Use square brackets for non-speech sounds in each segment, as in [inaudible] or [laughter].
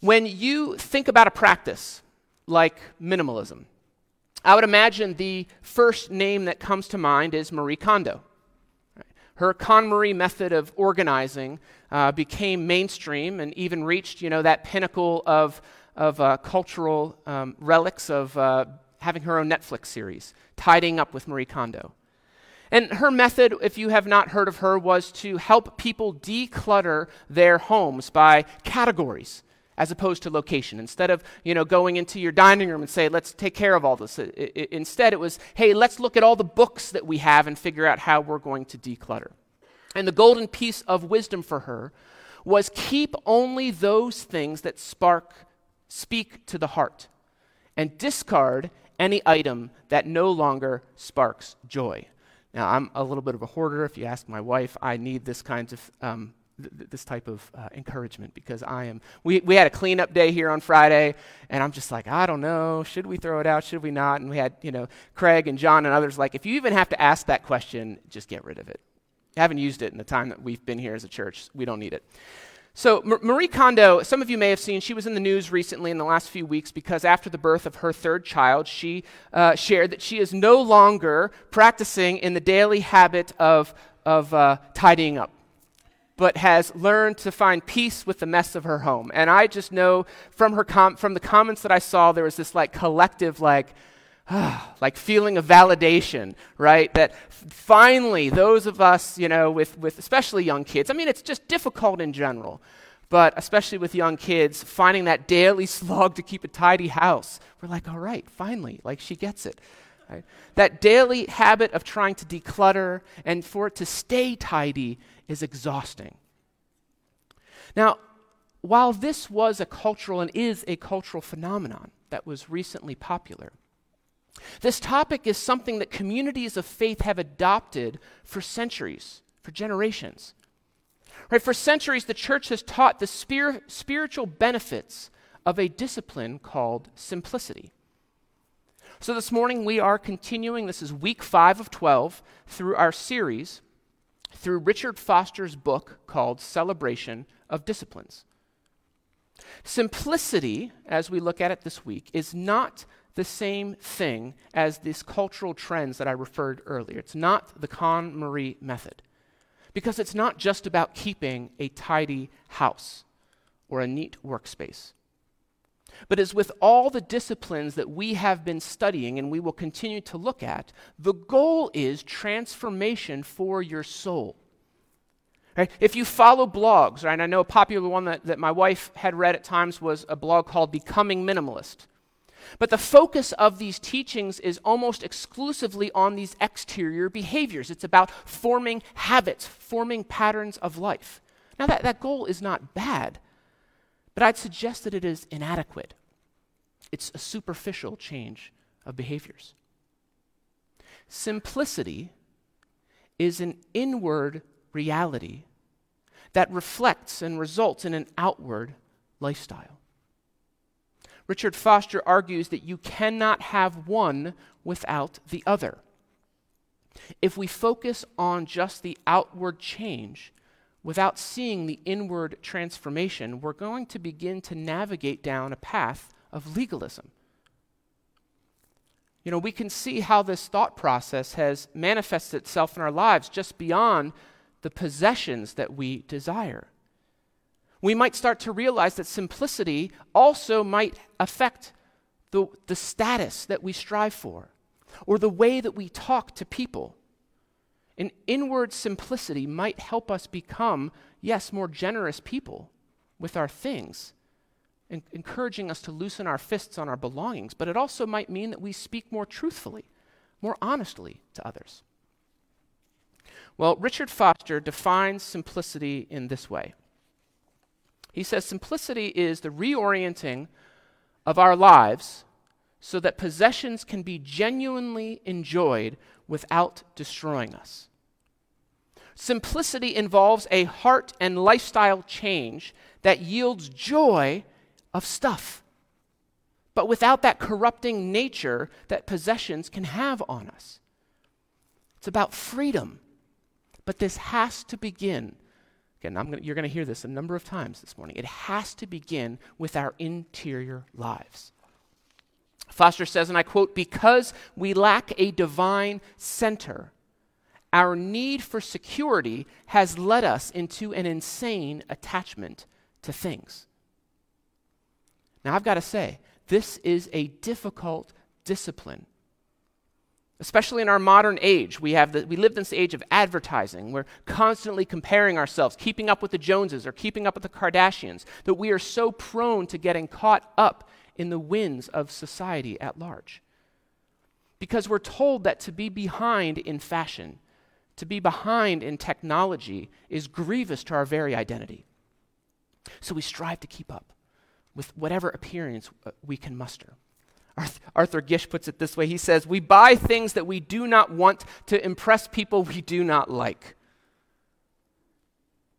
When you think about a practice like minimalism, I would imagine the first name that comes to mind is Marie Kondo. Her KonMari method of organizing uh, became mainstream and even reached, you know, that pinnacle of, of uh, cultural um, relics of uh, having her own Netflix series, Tidying Up with Marie Kondo. And her method, if you have not heard of her, was to help people declutter their homes by categories as opposed to location. Instead of, you know, going into your dining room and say, let's take care of all this. It, it, instead, it was, hey, let's look at all the books that we have and figure out how we're going to declutter. And the golden piece of wisdom for her was keep only those things that spark, speak to the heart, and discard any item that no longer sparks joy. Now, I'm a little bit of a hoarder. If you ask my wife, I need this kind of um, th- this type of uh, encouragement because I am. We we had a cleanup day here on Friday, and I'm just like, I don't know, should we throw it out? Should we not? And we had you know Craig and John and others like, if you even have to ask that question, just get rid of it. I haven't used it in the time that we've been here as a church. We don't need it. So, M- Marie Kondo, some of you may have seen, she was in the news recently in the last few weeks because after the birth of her third child, she uh, shared that she is no longer practicing in the daily habit of, of uh, tidying up, but has learned to find peace with the mess of her home. And I just know from, her com- from the comments that I saw, there was this like collective, like, [sighs] like feeling of validation, right? That finally, those of us, you know, with, with especially young kids, I mean, it's just difficult in general, but especially with young kids, finding that daily [laughs] slog to keep a tidy house, we're like, all right, finally, like she gets it. Right? That daily habit of trying to declutter and for it to stay tidy is exhausting. Now, while this was a cultural and is a cultural phenomenon that was recently popular, this topic is something that communities of faith have adopted for centuries, for generations. Right, for centuries, the church has taught the spir- spiritual benefits of a discipline called simplicity. So this morning we are continuing, this is week five of 12, through our series through Richard Foster's book called Celebration of Disciplines. Simplicity, as we look at it this week, is not the same thing as these cultural trends that I referred earlier. It's not the KonMari method. Because it's not just about keeping a tidy house or a neat workspace. But as with all the disciplines that we have been studying and we will continue to look at, the goal is transformation for your soul. Right? If you follow blogs, right, I know a popular one that, that my wife had read at times was a blog called Becoming Minimalist. But the focus of these teachings is almost exclusively on these exterior behaviors. It's about forming habits, forming patterns of life. Now, that, that goal is not bad, but I'd suggest that it is inadequate. It's a superficial change of behaviors. Simplicity is an inward reality that reflects and results in an outward lifestyle. Richard Foster argues that you cannot have one without the other. If we focus on just the outward change without seeing the inward transformation, we're going to begin to navigate down a path of legalism. You know, we can see how this thought process has manifested itself in our lives just beyond the possessions that we desire we might start to realize that simplicity also might affect the, the status that we strive for or the way that we talk to people. An inward simplicity might help us become, yes, more generous people with our things, encouraging us to loosen our fists on our belongings, but it also might mean that we speak more truthfully, more honestly to others. Well, Richard Foster defines simplicity in this way he says simplicity is the reorienting of our lives so that possessions can be genuinely enjoyed without destroying us. Simplicity involves a heart and lifestyle change that yields joy of stuff, but without that corrupting nature that possessions can have on us. It's about freedom, but this has to begin Again, gonna, you're going to hear this a number of times this morning. It has to begin with our interior lives. Foster says, and I quote, because we lack a divine center, our need for security has led us into an insane attachment to things. Now, I've got to say, this is a difficult discipline. Especially in our modern age, we, have the, we live in this age of advertising. We're constantly comparing ourselves, keeping up with the Joneses or keeping up with the Kardashians, that we are so prone to getting caught up in the winds of society at large. Because we're told that to be behind in fashion, to be behind in technology, is grievous to our very identity. So we strive to keep up with whatever appearance uh, we can muster. Arthur Gish puts it this way he says, We buy things that we do not want to impress people we do not like.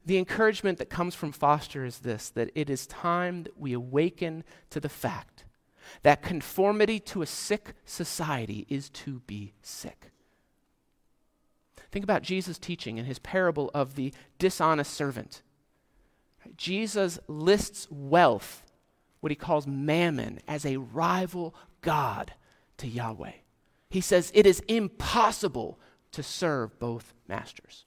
The encouragement that comes from Foster is this that it is time that we awaken to the fact that conformity to a sick society is to be sick. Think about Jesus' teaching in his parable of the dishonest servant. Jesus lists wealth, what he calls mammon, as a rival God to Yahweh. He says it is impossible to serve both masters.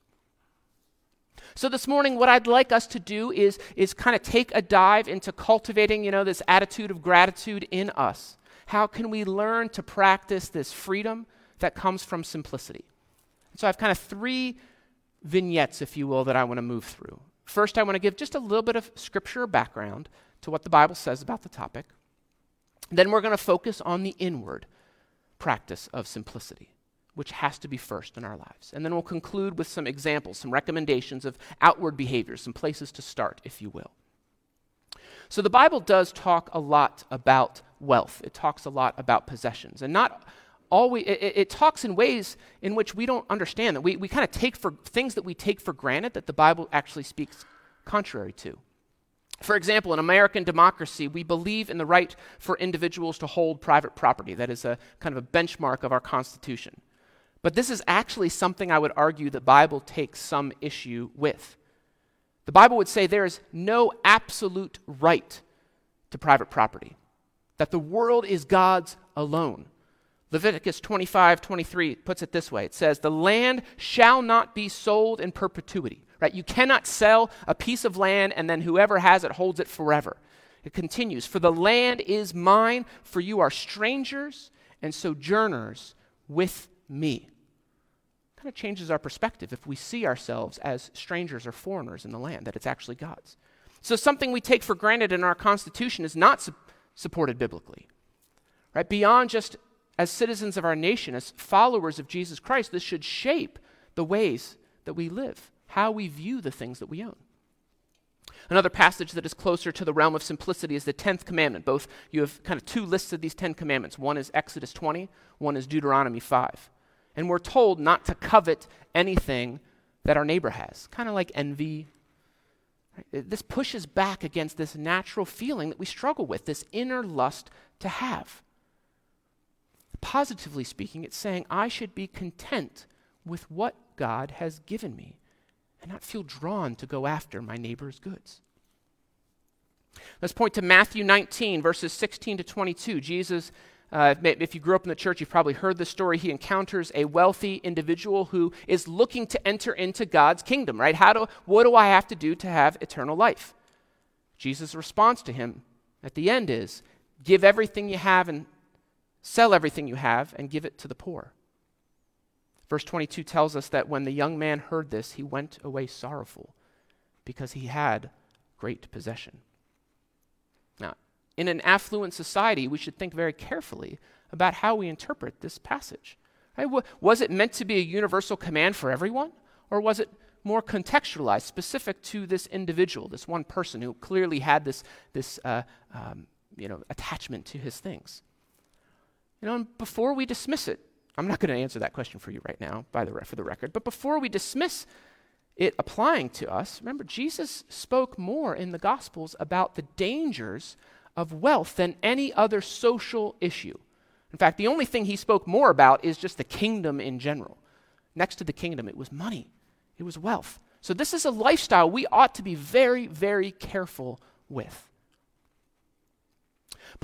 So this morning, what I'd like us to do is, is kind of take a dive into cultivating, you know, this attitude of gratitude in us. How can we learn to practice this freedom that comes from simplicity? So I have kind of three vignettes, if you will, that I want to move through. First, I want to give just a little bit of scripture background to what the Bible says about the topic. Then we're going to focus on the inward practice of simplicity which has to be first in our lives. And then we'll conclude with some examples, some recommendations of outward behaviors, some places to start, if you will. So the Bible does talk a lot about wealth, it talks a lot about possessions. And not always, it, it talks in ways in which we don't understand that. We, we kind of take for things that we take for granted that the Bible actually speaks contrary to. For example, in American democracy, we believe in the right for individuals to hold private property. That is a kind of a benchmark of our Constitution. But this is actually something I would argue the Bible takes some issue with. The Bible would say there is no absolute right to private property, that the world is God's alone. Leviticus 25, 23 puts it this way it says, The land shall not be sold in perpetuity. Right? You cannot sell a piece of land and then whoever has it holds it forever. It continues, For the land is mine, for you are strangers and sojourners with me kind of changes our perspective if we see ourselves as strangers or foreigners in the land, that it's actually God's. So something we take for granted in our Constitution is not su- supported biblically. Right? Beyond just as citizens of our nation, as followers of Jesus Christ, this should shape the ways that we live, how we view the things that we own. Another passage that is closer to the realm of simplicity is the 10th commandment. Both you have kind of two lists of these 10 commandments. One is Exodus 20, one is Deuteronomy 5. And we're told not to covet anything that our neighbor has, kind of like envy. This pushes back against this natural feeling that we struggle with, this inner lust to have. Positively speaking, it's saying I should be content with what God has given me and not feel drawn to go after my neighbor's goods. Let's point to Matthew 19, verses 16 to 22. Jesus uh, if you grew up in the church, you've probably heard the story. He encounters a wealthy individual who is looking to enter into God's kingdom, right? How do, what do I have to do to have eternal life? Jesus' response to him at the end is give everything you have and sell everything you have and give it to the poor. Verse 22 tells us that when the young man heard this, he went away sorrowful because he had great possession. Now, in an affluent society, we should think very carefully about how we interpret this passage. Was it meant to be a universal command for everyone? Or was it more contextualized, specific to this individual, this one person who clearly had this, this uh, um, you know, attachment to his things? You know, before we dismiss it, I'm not going to answer that question for you right now, by the for the record, but before we dismiss it applying to us, remember, Jesus spoke more in the Gospels about the dangers of wealth than any other social issue. In fact, the only thing he spoke more about is just the kingdom in general. Next to the kingdom, it was money, it was wealth. So, this is a lifestyle we ought to be very, very careful with.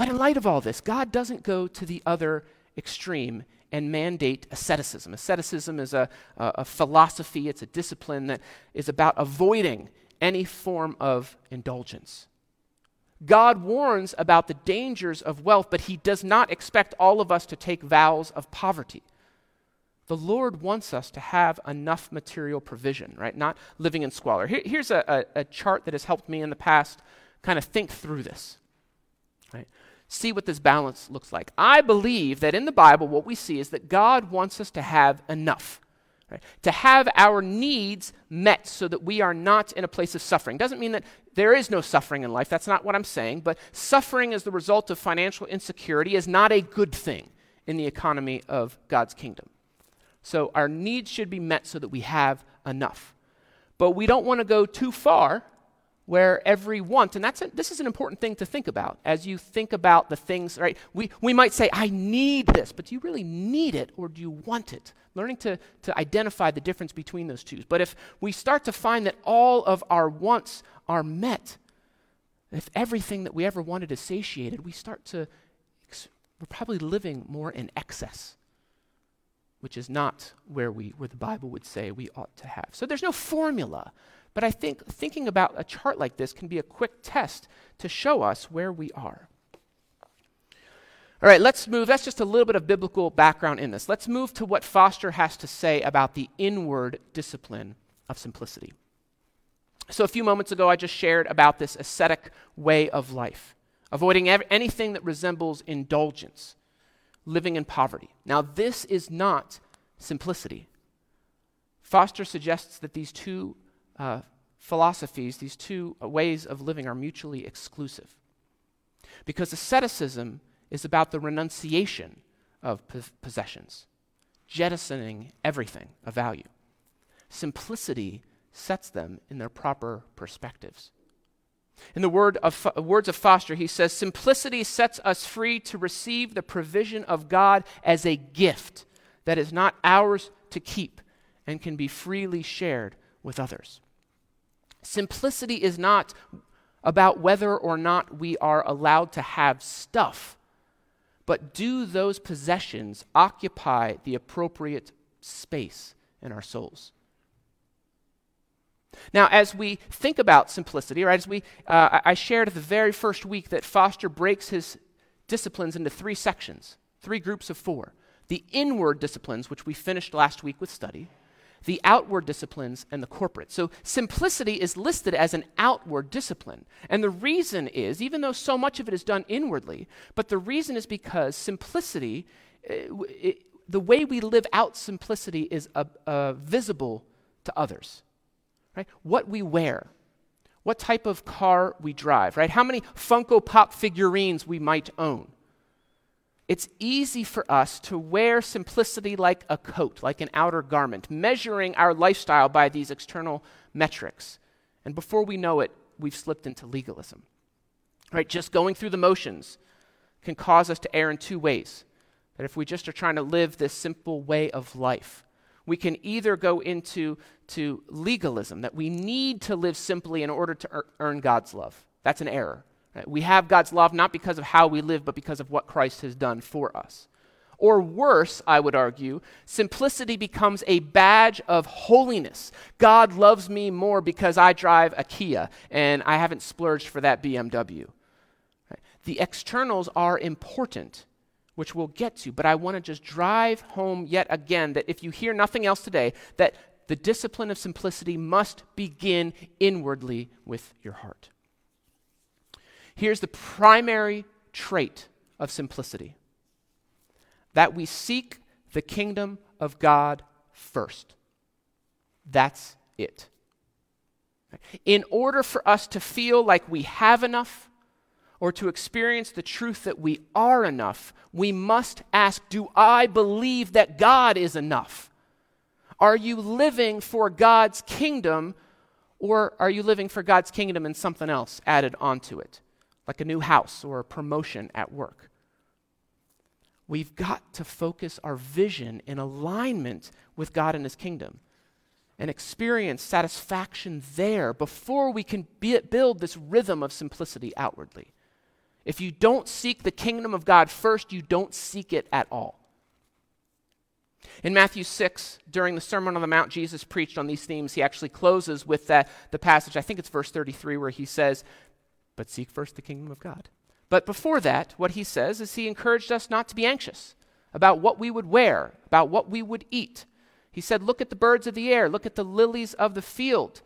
But in light of all this, God doesn't go to the other extreme and mandate asceticism. Asceticism is a, a, a, philosophy, it's a discipline that is about avoiding any form of indulgence. God warns about the dangers of wealth, but he does not expect all of us to take vows of poverty. The Lord wants us to have enough material provision, right? Not living in squalor. Here, here's a, a, a chart that has helped me in the past kind of think through this, right? See what this balance looks like. I believe that in the Bible, what we see is that God wants us to have enough. Right? To have our needs met so that we are not in a place of suffering. Doesn't mean that there is no suffering in life. That's not what I'm saying. But suffering as the result of financial insecurity is not a good thing in the economy of God's kingdom. So our needs should be met so that we have enough. But we don't want to go too far where every want, and that's a, this is an important thing to think about as you think about the things, right? We, we might say, I need this, but do you really need it or do you want it? Learning to, to identify the difference between those two. But if we start to find that all of our wants are met, if everything that we ever wanted is satiated, we start to, we're probably living more in excess which is not where we where the bible would say we ought to have so there's no formula but I think thinking about a chart like this can be a quick test to show us where we are. All right, let's move. That's just a little bit of biblical background in this. Let's move to what Foster has to say about the inward discipline of simplicity. So, a few moments ago, I just shared about this ascetic way of life, avoiding ev- anything that resembles indulgence, living in poverty. Now, this is not simplicity. Foster suggests that these two uh, philosophies, these two ways of living, are mutually exclusive. Because asceticism is about the renunciation of possessions, jettisoning everything of value. Simplicity sets them in their proper perspectives. In the word of, words of Foster, he says, Simplicity sets us free to receive the provision of God as a gift that is not ours to keep and can be freely shared with others. Simplicity is not about whether or not we are allowed to have stuff, but do those possessions occupy the appropriate space in our souls? Now, as we think about simplicity, right, as we, uh, I shared the very first week that Foster breaks his disciplines into three sections, three groups of four. The inward disciplines, which we finished last week with study, the outward disciplines and the corporate. So simplicity is listed as an outward discipline. And the reason is, even though so much of it is done inwardly, but the reason is because simplicity, it, uh, it, the way we live out simplicity is uh, uh, visible to others. Right? What we wear, what type of car we drive, right? How many Funko Pop figurines we might own it's easy for us to wear simplicity like a coat, like an outer garment, measuring our lifestyle by these external metrics. And before we know it, we've slipped into legalism. Right? Just going through the motions can cause us to err in two ways. That if we just are trying to live this simple way of life, we can either go into to legalism, that we need to live simply in order to earn God's love. That's an error. We have God's love not because of how we live, but because of what Christ has done for us. Or worse, I would argue, simplicity becomes a badge of holiness. God loves me more because I drive a Kia and I haven't splurged for that BMW. The externals are important, which we'll get to, but I want to just drive home yet again that if you hear nothing else today, that the discipline of simplicity must begin inwardly with your heart. Here's the primary trait of simplicity that we seek the kingdom of God first. That's it. In order for us to feel like we have enough or to experience the truth that we are enough, we must ask Do I believe that God is enough? Are you living for God's kingdom or are you living for God's kingdom and something else added onto it? Like a new house or a promotion at work. We've got to focus our vision in alignment with God and His kingdom. and experience satisfaction there before we can be, build this rhythm of simplicity outwardly. If you don't seek the kingdom of God first, you don't seek it at all. In Matthew 6, during the Sermon on the Mount, Jesus preached on these themes. He actually closes with that, the passage, I think it's verse 33, where he says, But seek first the kingdom of God. But before that, what he says is he encouraged us not to be anxious about what we would wear, about what we would eat. He said, Look at the birds of the air, look at the lilies of the field.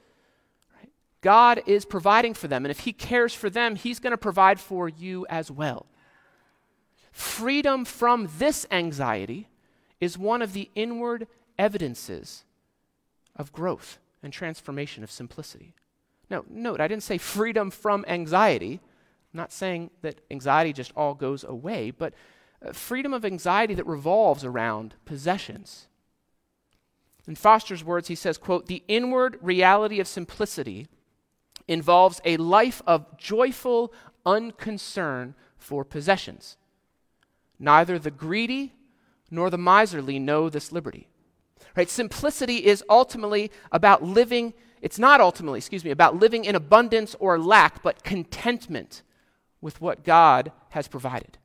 God is providing for them, and if He cares for them, He's going to provide for you as well. Freedom from this anxiety is one of the inward evidences of growth and transformation of simplicity. Now, note, I didn't say freedom from anxiety. I'm not saying that anxiety just all goes away, but uh, freedom of anxiety that revolves around possessions. In Foster's words, he says, quote, the inward reality of simplicity involves a life of joyful unconcern for possessions. Neither the greedy nor the miserly know this liberty. Right? Simplicity is ultimately about living, it's not ultimately, excuse me, about living in abundance or lack, but contentment with what God has provided.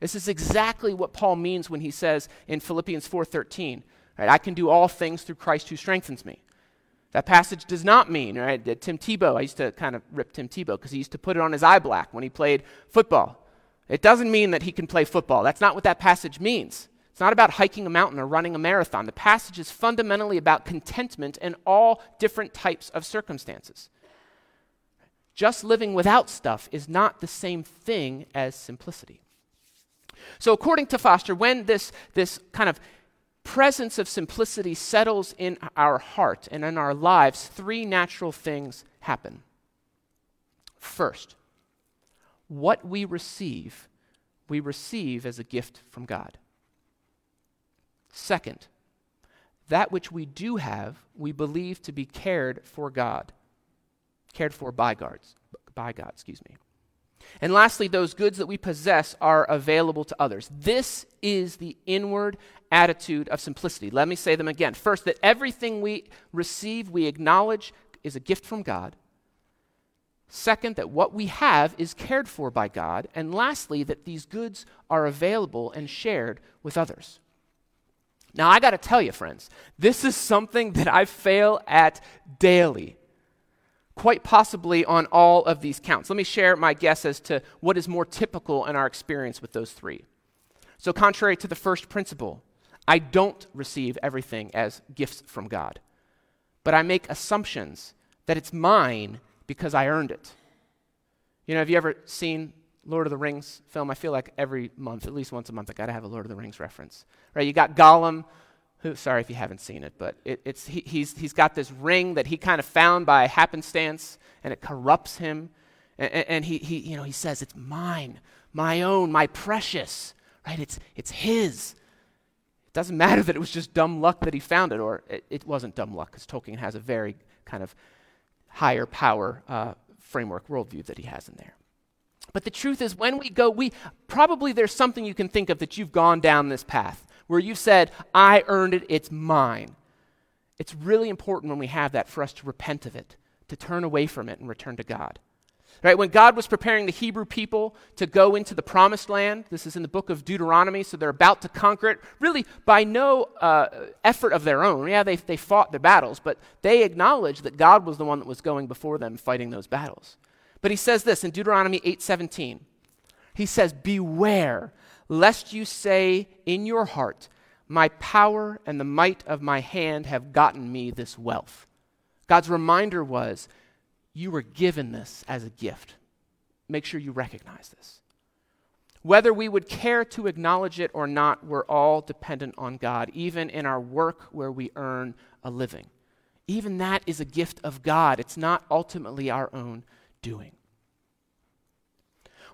This is exactly what Paul means when he says in Philippians 4:13, right, I can do all things through Christ who strengthens me. That passage does not mean, right, that Tim Tebow, I used to kind of rip Tim Tebow because he used to put it on his eye black when he played football. It doesn't mean that he can play football. That's not what that passage means. It's not about hiking a mountain or running a marathon. The passage is fundamentally about contentment in all different types of circumstances. Just living without stuff is not the same thing as simplicity. So, according to Foster, when this, this kind of presence of simplicity settles in our heart and in our lives, three natural things happen. First, what we receive, we receive as a gift from God. Second, that which we do have, we believe to be cared for God, cared for by God, by God, excuse me. And lastly, those goods that we possess are available to others. This is the inward attitude of simplicity. Let me say them again. First, that everything we receive, we acknowledge is a gift from God. Second, that what we have is cared for by God. And lastly, that these goods are available and shared with others. Now, I got to tell you, friends, this is something that I fail at daily, quite possibly on all of these counts. Let me share my guess as to what is more typical in our experience with those three. So, contrary to the first principle, I don't receive everything as gifts from God, but I make assumptions that it's mine because I earned it. You know, have you ever seen Lord of the Rings film, I feel like every month, at least once a month, I got to have a Lord of the Rings reference. Right? You got Gollum, who, sorry if you haven't seen it, but it, it's, he, he's, he's got this ring that he kind of found by happenstance, and it corrupts him. And, and he, he, you know, he says, It's mine, my own, my precious. Right? It's, it's his. It doesn't matter that it was just dumb luck that he found it, or it, it wasn't dumb luck, because Tolkien has a very kind of higher power uh, framework worldview that he has in there. But the truth is, when we go, we probably there's something you can think of that you've gone down this path where you said, I earned it, it's mine. It's really important when we have that for us to repent of it, to turn away from it and return to God. Right? When God was preparing the Hebrew people to go into the promised land, this is in the book of Deuteronomy, so they're about to conquer it, really by no uh, effort of their own. Yeah, they, they fought their battles, but they acknowledged that God was the one that was going before them fighting those battles. But he says this in Deuteronomy 8:17. He says, "Beware lest you say in your heart, my power and the might of my hand have gotten me this wealth." God's reminder was, you were given this as a gift. Make sure you recognize this. Whether we would care to acknowledge it or not, we're all dependent on God, even in our work where we earn a living. Even that is a gift of God. It's not ultimately our own doing.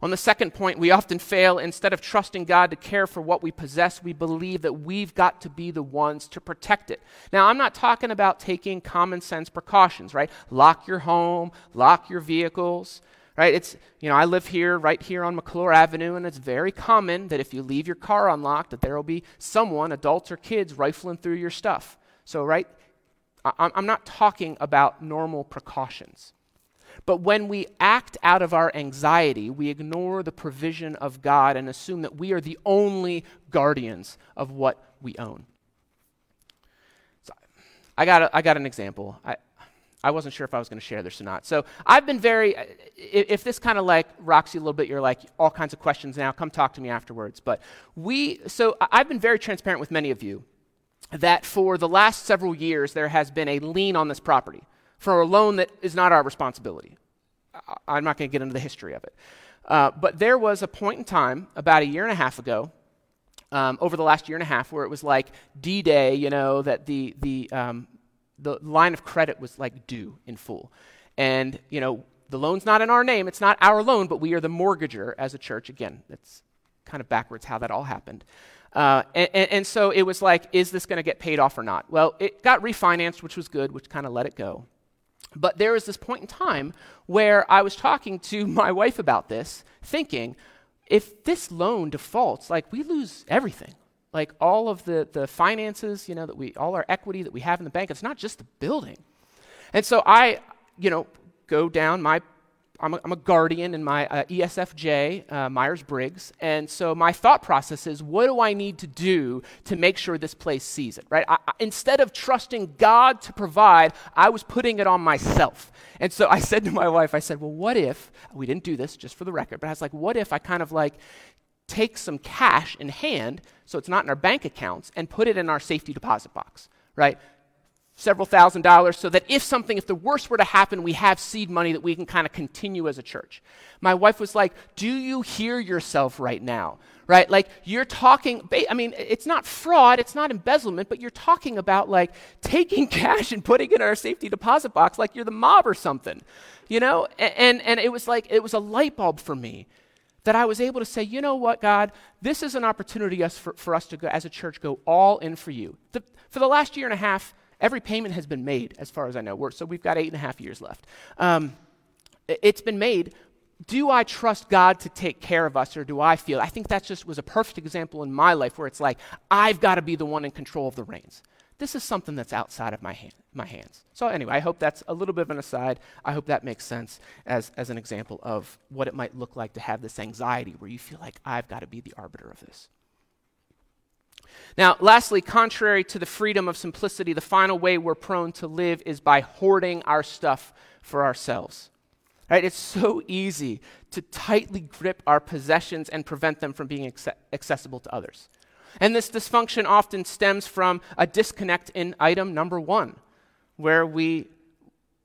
On the second point, we often fail. Instead of trusting God to care for what we possess, we believe that we've got to be the ones to protect it. Now, I'm not talking about taking common sense precautions, right? Lock your home, lock your vehicles, right? It's, you know, I live here, right here on McClure Avenue, and it's very common that if you leave your car unlocked, that there will be someone, adults or kids, rifling through your stuff. So, right, I'm not talking about normal precautions. But when we act out of our anxiety, we ignore the provision of God and assume that we are the only guardians of what we own. So I got, a, I got an example. I, I wasn't sure if I was going to share this or not. So I've been very, if this kind of like rocks you a little bit, you're like, all kinds of questions now, come talk to me afterwards. But we, so I've been very transparent with many of you that for the last several years there has been a lien on this property for a loan that is not our responsibility. I'm not going to get into the history of it. Uh, but there was a point in time about a year and a half ago um, over the last year and a half where it was like D-Day, you know, that the, the um, the line of credit was like due in full. And, you know, the loan's not in our name, it's not our loan, but we are the mortgager as a church. Again, that's kind of backwards how that all happened. Uh, and, and, and, so it was like, is this going to get paid off or not? Well, it got refinanced, which was good, which kind of let it go. But there was this point in time where I was talking to [laughs] my wife about this, thinking, if this loan defaults, like we lose everything like all of the, the finances, you know, that we, all our equity that we have in the bank, it's not just the building. And so I, you know, go down my, I'm a, I'm a guardian in my uh, ESFJ, uh, Myers Briggs. And so my thought process is, what do I need to do to make sure this place sees it, right? I, I, instead of trusting God to provide, I was putting it on myself. And so I [laughs] said to my wife, I said, well, what if, we didn't do this just for the record, but I was like, what if I kind of like take some cash in hand, so it's not in our bank accounts, and put it in our safety deposit box, right? Several thousand dollars, so that if something, if the worst were to happen, we have seed money that we can kind of continue as a church. My wife was like, Do you hear yourself right now? Right? Like, you're talking, I mean, it's not fraud, it's not embezzlement, but you're talking about like taking [laughs] cash and putting it in our safety deposit box like you're the mob or something, you know? And, and it was like, it was a light bulb for me that I was able to say, you know what, God, this is an opportunity us for, for us to go, as a church, go all in for you. The, for the last year and a half, every payment has been made, as far as I know. We're, so we've got eight and a half years left. Um, it's been made. Do I trust God to take care of us, or do I feel? I think that just was a perfect example in my life where it's like, I've got to be the one in control of the reins. This is something that's outside of my, hand, my hands. So, anyway, I hope that's a little bit of an aside. I hope that makes sense as, as an example of what it might look like to have this anxiety where you feel like I've got to be the arbiter of this. Now, lastly, contrary to the freedom of simplicity, the final way we're prone to live is by hoarding our stuff for ourselves. Right? It's so easy to tightly grip our possessions and prevent them from being accessible to others. And this dysfunction often stems from a disconnect in item number one, where we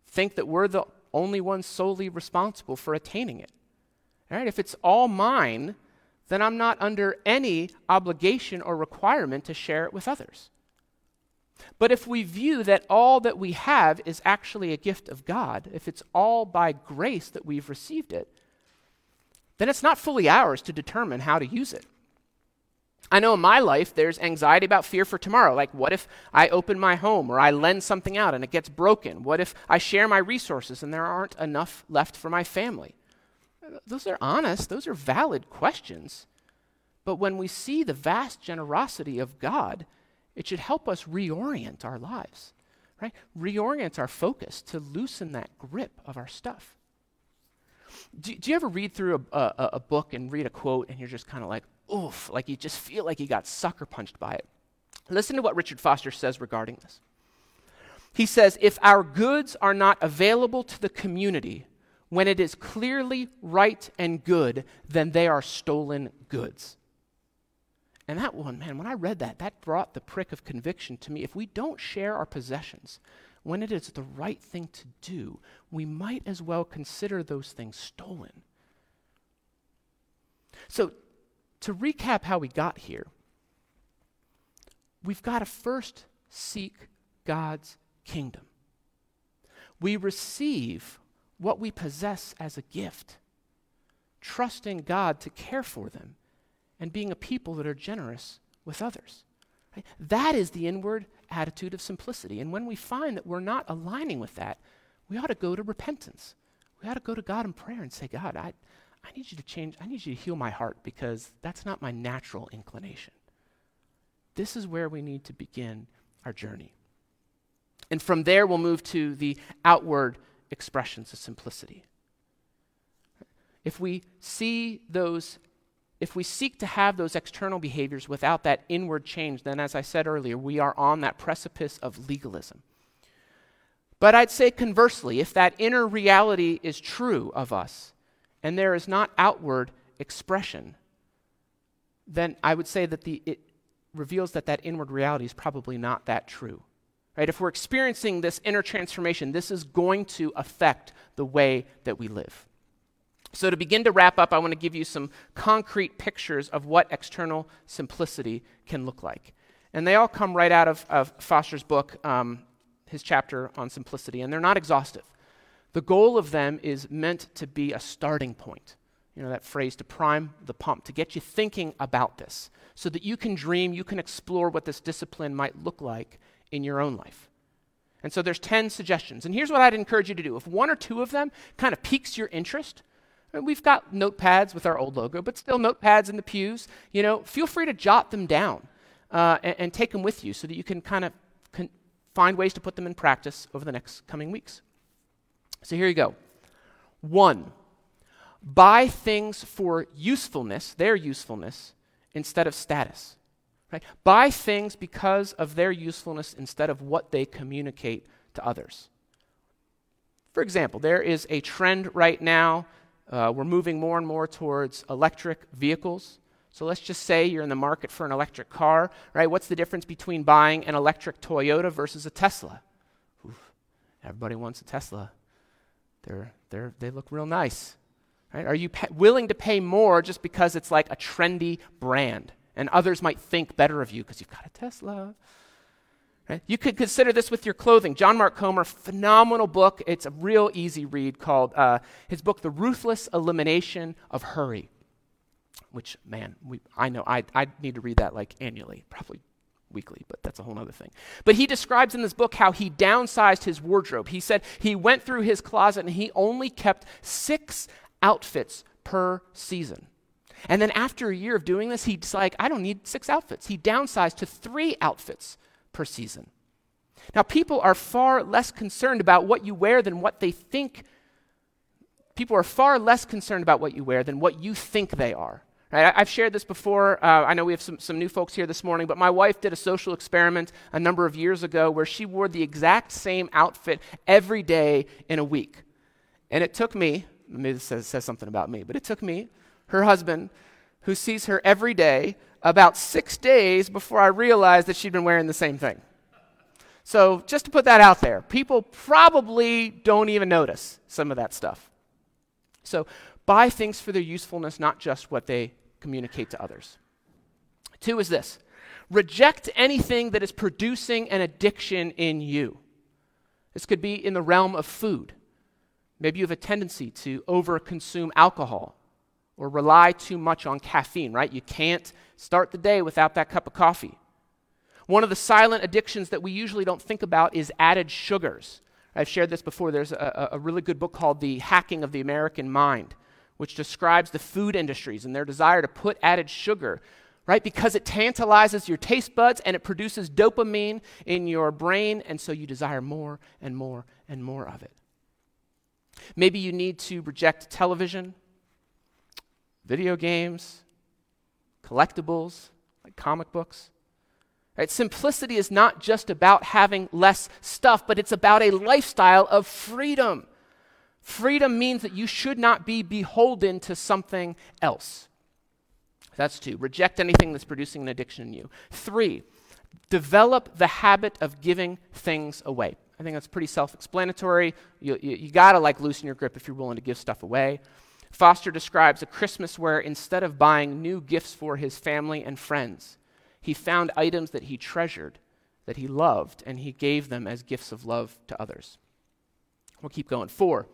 think that we're the only ones solely responsible for attaining it. All right? If it's all mine, then I'm not under any obligation or requirement to share it with others. But if we view that all that we have is actually a gift of God, if it's all by grace that we've received it, then it's not fully ours to determine how to use it. I know in my life there's anxiety about fear for tomorrow. Like, what if I open my home or I lend something out and it gets broken? What if I share my resources and there aren't enough left for my family? Those are honest, those are valid questions. But when we see the vast generosity of God, it should help us reorient our lives, right? Reorient our focus to loosen that grip of our stuff. Do, do you ever read through a, a, a book and read a quote and you're just kind of like, oof, like you just feel like you got sucker punched by it. Listen to what Richard Foster says regarding this. He says, If our goods are not available to the community when it is clearly right and good, then they are stolen goods. And that one, man, when I read that, that brought the prick of conviction to me. If we don't share our possessions when it is the right thing to do, we might as well consider those things stolen. So to recap how we got here, we've got to first seek God's kingdom. We receive what we possess as a gift, trusting God to care for them and being a people that are generous with others. Right? That is the inward attitude of simplicity. And when we find that we're not aligning with that, we ought to go to repentance. We ought to go to God in prayer and say, God, I, I need you to change, I need you to heal my heart because that's not my natural inclination. This is where we need to begin our journey. And from there, we'll move to the outward expressions of simplicity. If we see those, if we seek to have those external behaviors without that inward change, then as I said earlier, we are on that precipice of legalism. But I'd say conversely, if that inner reality is true of us and there is not outward expression, then I would say that the, it reveals that that inward reality is probably not that true. Right? If we're experiencing this inner transformation, this is going to affect the way that we live. So, to begin to wrap up, I want to give you some concrete pictures of what external simplicity can look like. And they all come right out of, of Foster's book, um, his chapter on simplicity, and they're not exhaustive. The goal of them is meant to be a starting point. You know, that phrase to prime the pump, to get you thinking about this, so that you can dream, you can explore what this discipline might look like in your own life. And so there's 10 suggestions. And here's what I'd encourage you to do. If one or two of them kind of piques your interest, we've got notepads with our old logo, but still notepads in the pews, you know, feel free to jot them down uh, and, and, take them with you so that you can kind of con- find ways to put them in practice over the next coming weeks. So here you go. One, buy things for usefulness, their usefulness, instead of status. Right? Buy things because of their usefulness instead of what they communicate to others. For example, there is a trend right now. Uh, we're moving more and more towards electric vehicles. So let's just say you're in the market for an electric car, right? What's the difference between buying an electric Toyota versus a Tesla? Oof, everybody wants a Tesla. They're, they're, they look real nice. Right? Are you willing to pay more just because it's like a trendy brand? And others might think better of you because you've got a Tesla. Right? You could consider this with your clothing. John Mark Comer, phenomenal book. It's a real easy read called uh, his book, The Ruthless Elimination of Hurry. Which, man, we, I know I, I need to read that like annually, probably weekly, but that's a whole other thing. But he describes in this book how he downsized his wardrobe. He said he went through his closet and he only kept six outfits per season. And then after a year of doing this, he's like, I don't need six outfits. He downsized to three outfits per season. Now, people are far less concerned about what you wear than what they think. People are far less concerned about what you wear than what you think they are. Right? I've shared this before. Uh, I know we have some, some new folks here this morning, but my wife did a social experiment a number of years ago where she wore the exact same outfit every day in a week. And it took me, maybe this says, says something about me, but it took me her husband, who sees her every day, about six days before I realized that she'd been wearing the same thing. So, just to put that out there, people probably don't even notice some of that stuff. So, buy things for their usefulness, not just what they communicate to others. Two is this reject anything that is producing an addiction in you. This could be in the realm of food. Maybe you have a tendency to overconsume alcohol or rely too much on caffeine, right? You can't start the day without that cup of coffee. One of the silent addictions that we usually don't think about is added sugars. I've shared this before. There's a, a, really good book called The Hacking of the American Mind, which describes the food industries and their desire to put added sugar, right? Because it tantalizes your taste buds and it produces dopamine in your brain, and so you desire more and more and more of it. Maybe you need to reject television video games, collectibles, like comic books. Right? Simplicity is not just about having less stuff, but it's about a lifestyle of freedom. Freedom means that you should not be beholden to something else. That's two. Reject anything that's producing an addiction in you. Three, develop the habit of giving things away. I think that's pretty self explanatory. You, you, you got to like loosen your grip if you're willing to give stuff away. Foster describes a Christmas where instead of buying new gifts for his family and friends, he found items that he treasured, that he loved, and he gave them as gifts of love to others. We'll keep going. Four,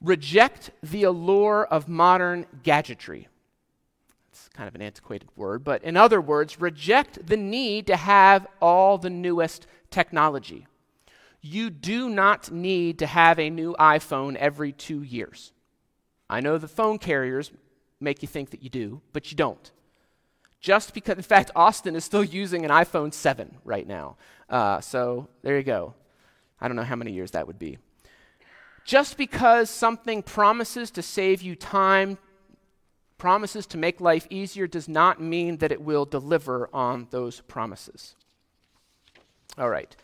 reject the allure of modern gadgetry. It's kind of an antiquated word, but in other words, reject the need to have all the newest technology. You do not need to have a new iPhone every two years. I know the phone carriers make you think that you do, but you don't. Just because, in fact, Austin is still using an iPhone 7 right now. Uh, so there you go. I don't know how many years that would be. Just because something promises to save you time, promises to make life easier, does not mean that it will deliver on those promises. All right.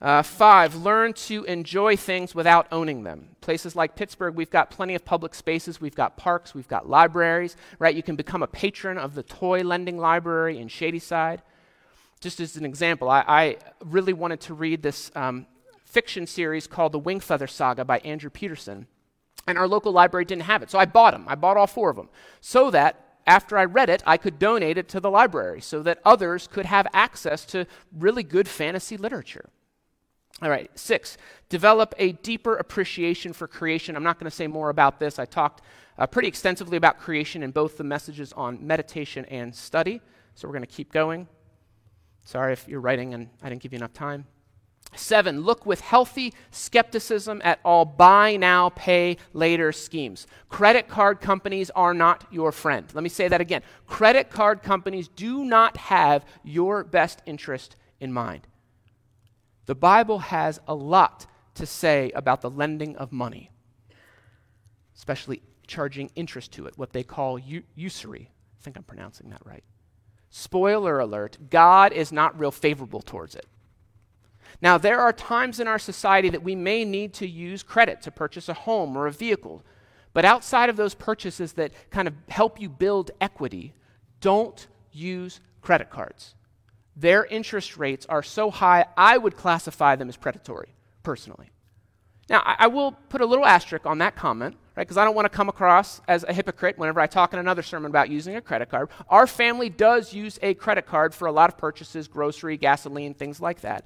Uh, five, learn to enjoy things without owning them. Places like Pittsburgh, we've got plenty of public spaces, we've got parks, we've got libraries, right? You can become a patron of the toy lending library in Shadyside. Just as an example, I, I really wanted to read this um, fiction series called The Wingfeather Saga by Andrew Peterson, and our local library didn't have it. So I bought them. I bought all four of them so that after I read it, I could donate it to the library so that others could have access to really good fantasy literature. All right, six, develop a deeper appreciation for creation. I'm not going to say more about this. I talked uh, pretty extensively about creation in both the messages on meditation and study. So we're going to keep going. Sorry if you're writing and I didn't give you enough time. Seven, look with healthy skepticism at all buy now, pay later schemes. Credit card companies are not your friend. Let me say that again. Credit card companies do not have your best interest in mind. The Bible has a lot to say about the lending of money, especially charging interest to it, what they call u- usury. I think I'm pronouncing that right. Spoiler alert God is not real favorable towards it. Now, there are times in our society that we may need to use credit to purchase a home or a vehicle, but outside of those purchases that kind of help you build equity, don't use credit cards their interest rates are so high, I would classify them as predatory, personally. Now, I, I will put a little asterisk on that comment, right, because I don't want to come across as a hypocrite whenever I talk in another sermon about using a credit card. Our family does use a credit card for a lot of purchases, grocery, gasoline, things like that.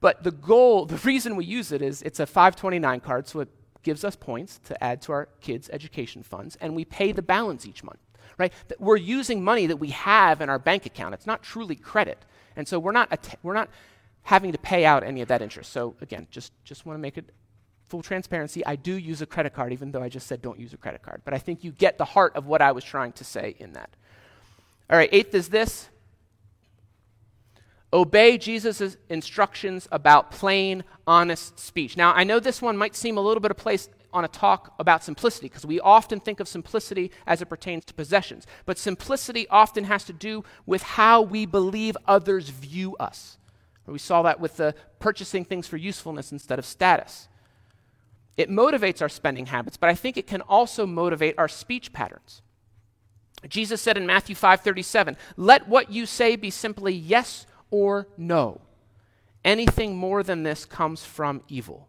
But the goal, [laughs] the reason we use it is it's a 529 card, so it gives us points to add to our kids' education funds, and we pay the balance each month, right? We're using money that we have in our bank account. It's not truly credit. And so we're not, att- we're not having to pay out any of that interest. So again, just, just want to make it full transparency. I do use a credit card, even though I just said don't use a credit card. But I think you get the heart of what I was trying to say in that. All right, eighth is this obey Jesus' instructions about plain, honest speech. Now, I know this one might seem a little bit of place on a talk about simplicity because we often think of simplicity as it pertains to possessions. But simplicity often has to do with how we believe others view us. We saw that with the purchasing things for usefulness instead of status. It motivates our spending habits, but I think it can also motivate our speech patterns. Jesus said in Matthew 5:37, "Let what you say be simply yes or no. Anything more than this comes from evil."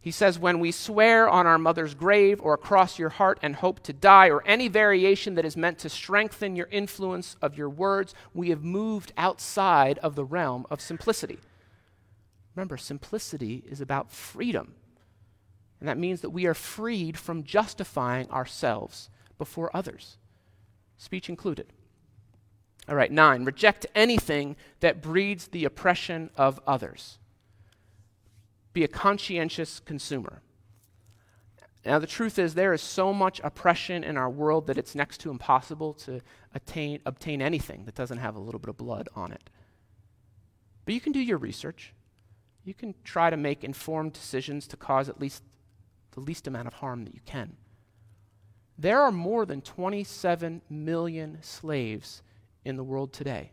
He says, When we swear on our mother's grave or across your heart and hope to die, or any variation that is meant to strengthen your influence of your words, we have moved outside of the realm of simplicity. Remember, simplicity is about freedom. And that means that we are freed from justifying ourselves before others, speech included. All right, nine, reject anything that breeds the oppression of others be a conscientious consumer. Now, the truth is, there is so much oppression in our world that it's next to impossible to attain, obtain anything that doesn't have a little bit of blood on it. But you can do your research. You can try to make informed decisions to cause at least the least amount of harm that you can. There are more than 27 million slaves in the world today.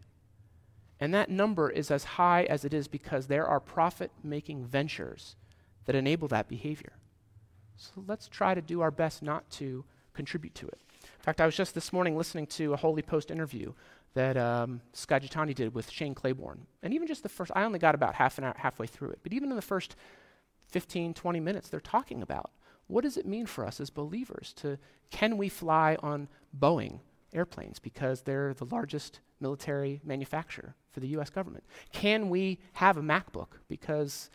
And that number is as high as it is because there are profit making ventures that enable that behavior. So let's try to do our best not to contribute to it. In fact, I was just this morning listening to a Holy Post interview that um, Jethani did with Shane Claiborne. And even just the first, I only got about half an hour, halfway through it, but even in the first 15, 20 minutes, they're talking about what does it mean for us as believers to, can we fly on Boeing airplanes because they're the largest military manufacturer for the US government? Can we have a MacBook? Because,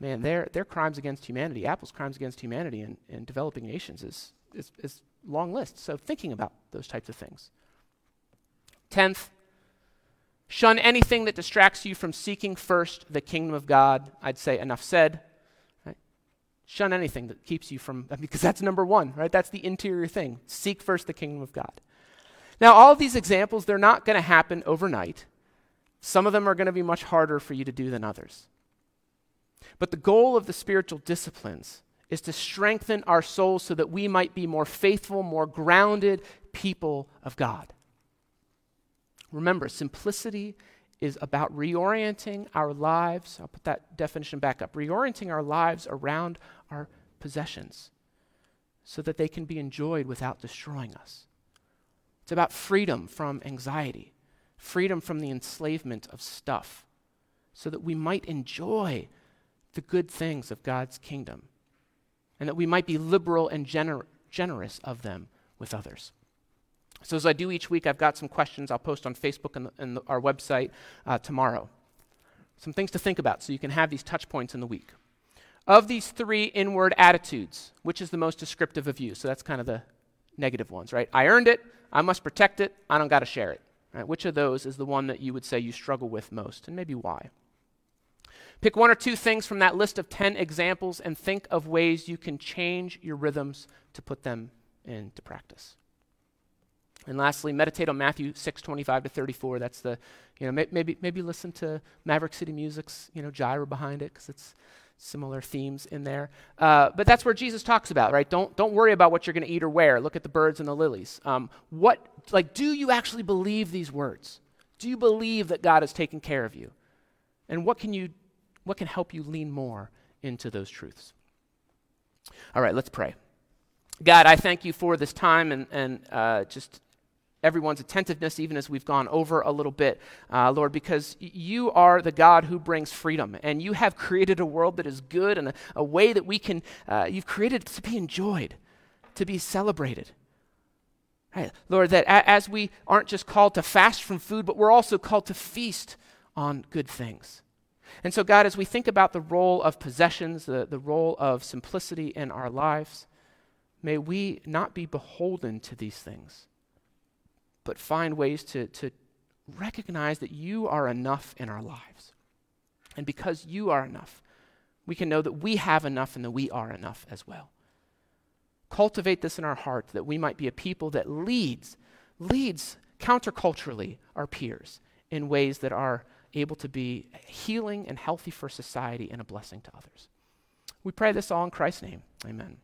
man, their, their crimes against humanity, Apple's crimes against humanity in, in developing nations is, is, is long list. So thinking about those types of things. Tenth, shun anything that distracts you from seeking first the kingdom of God. I'd say enough said. Shun anything that keeps you from, [laughs] because that's number one, right? That's the interior thing. Seek first the kingdom of God. Now, all of these examples, they're not going to happen overnight. Some of them are going to be much harder for you to do than others. But the goal of the spiritual disciplines is to strengthen our souls so that we might be more faithful, more grounded people of God. Remember, simplicity is about reorienting our lives. I'll put that definition back up reorienting our lives around our possessions so that they can be enjoyed without destroying us. It's about freedom from anxiety, freedom from the enslavement of stuff, so that we might enjoy the good things of God's kingdom and that we might be liberal and gener- generous of them with others. So, as I do each week, I've got some questions I'll post on Facebook and, the, and the, our website uh, tomorrow. Some things to think about so you can have these touch points in the week. Of these three inward attitudes, which is the most descriptive of you? So, that's kind of the negative ones, right? I earned it, I must protect it, I don't got to share it. Right? Which of those is the one that you would say you struggle with most, and maybe why? Pick one or two things from that list of 10 examples and think of ways you can change your rhythms to put them into practice. And lastly, meditate on Matthew 6, 25 to 34. That's the, you know, may, maybe, maybe listen to Maverick City Music's, you know, Jireh behind it because it's similar themes in there. Uh, but that's where Jesus talks about, right? Don't, don't worry about what you're going to eat or wear. Look at the birds and the lilies. Um, what, like, do you actually believe these words? Do you believe that God is taking care of you? And what can you, what can help you lean more into those truths? All right, let's pray. God, I thank you for this time and, and uh, just everyone's attentiveness, even as we've gone over a little bit, uh, Lord, because you are the God who brings freedom, and you have created a world that is good and a, a way that we can, uh, you've created to be enjoyed, to be celebrated. Right. Lord, that a- as we aren't just called to fast from food, but we're also called to feast on good things. And so, God, as we think about the role of possessions, the, the role of simplicity in our lives, may we not be beholden to these things but find ways to, to recognize that you are enough in our lives. And because you are enough, we can know that we have enough and that we are enough as well. Cultivate this in our heart that we might be a people that leads, leads counterculturally our peers in ways that are able to be healing and healthy for society and a blessing to others. We pray this all in Christ's name. Amen.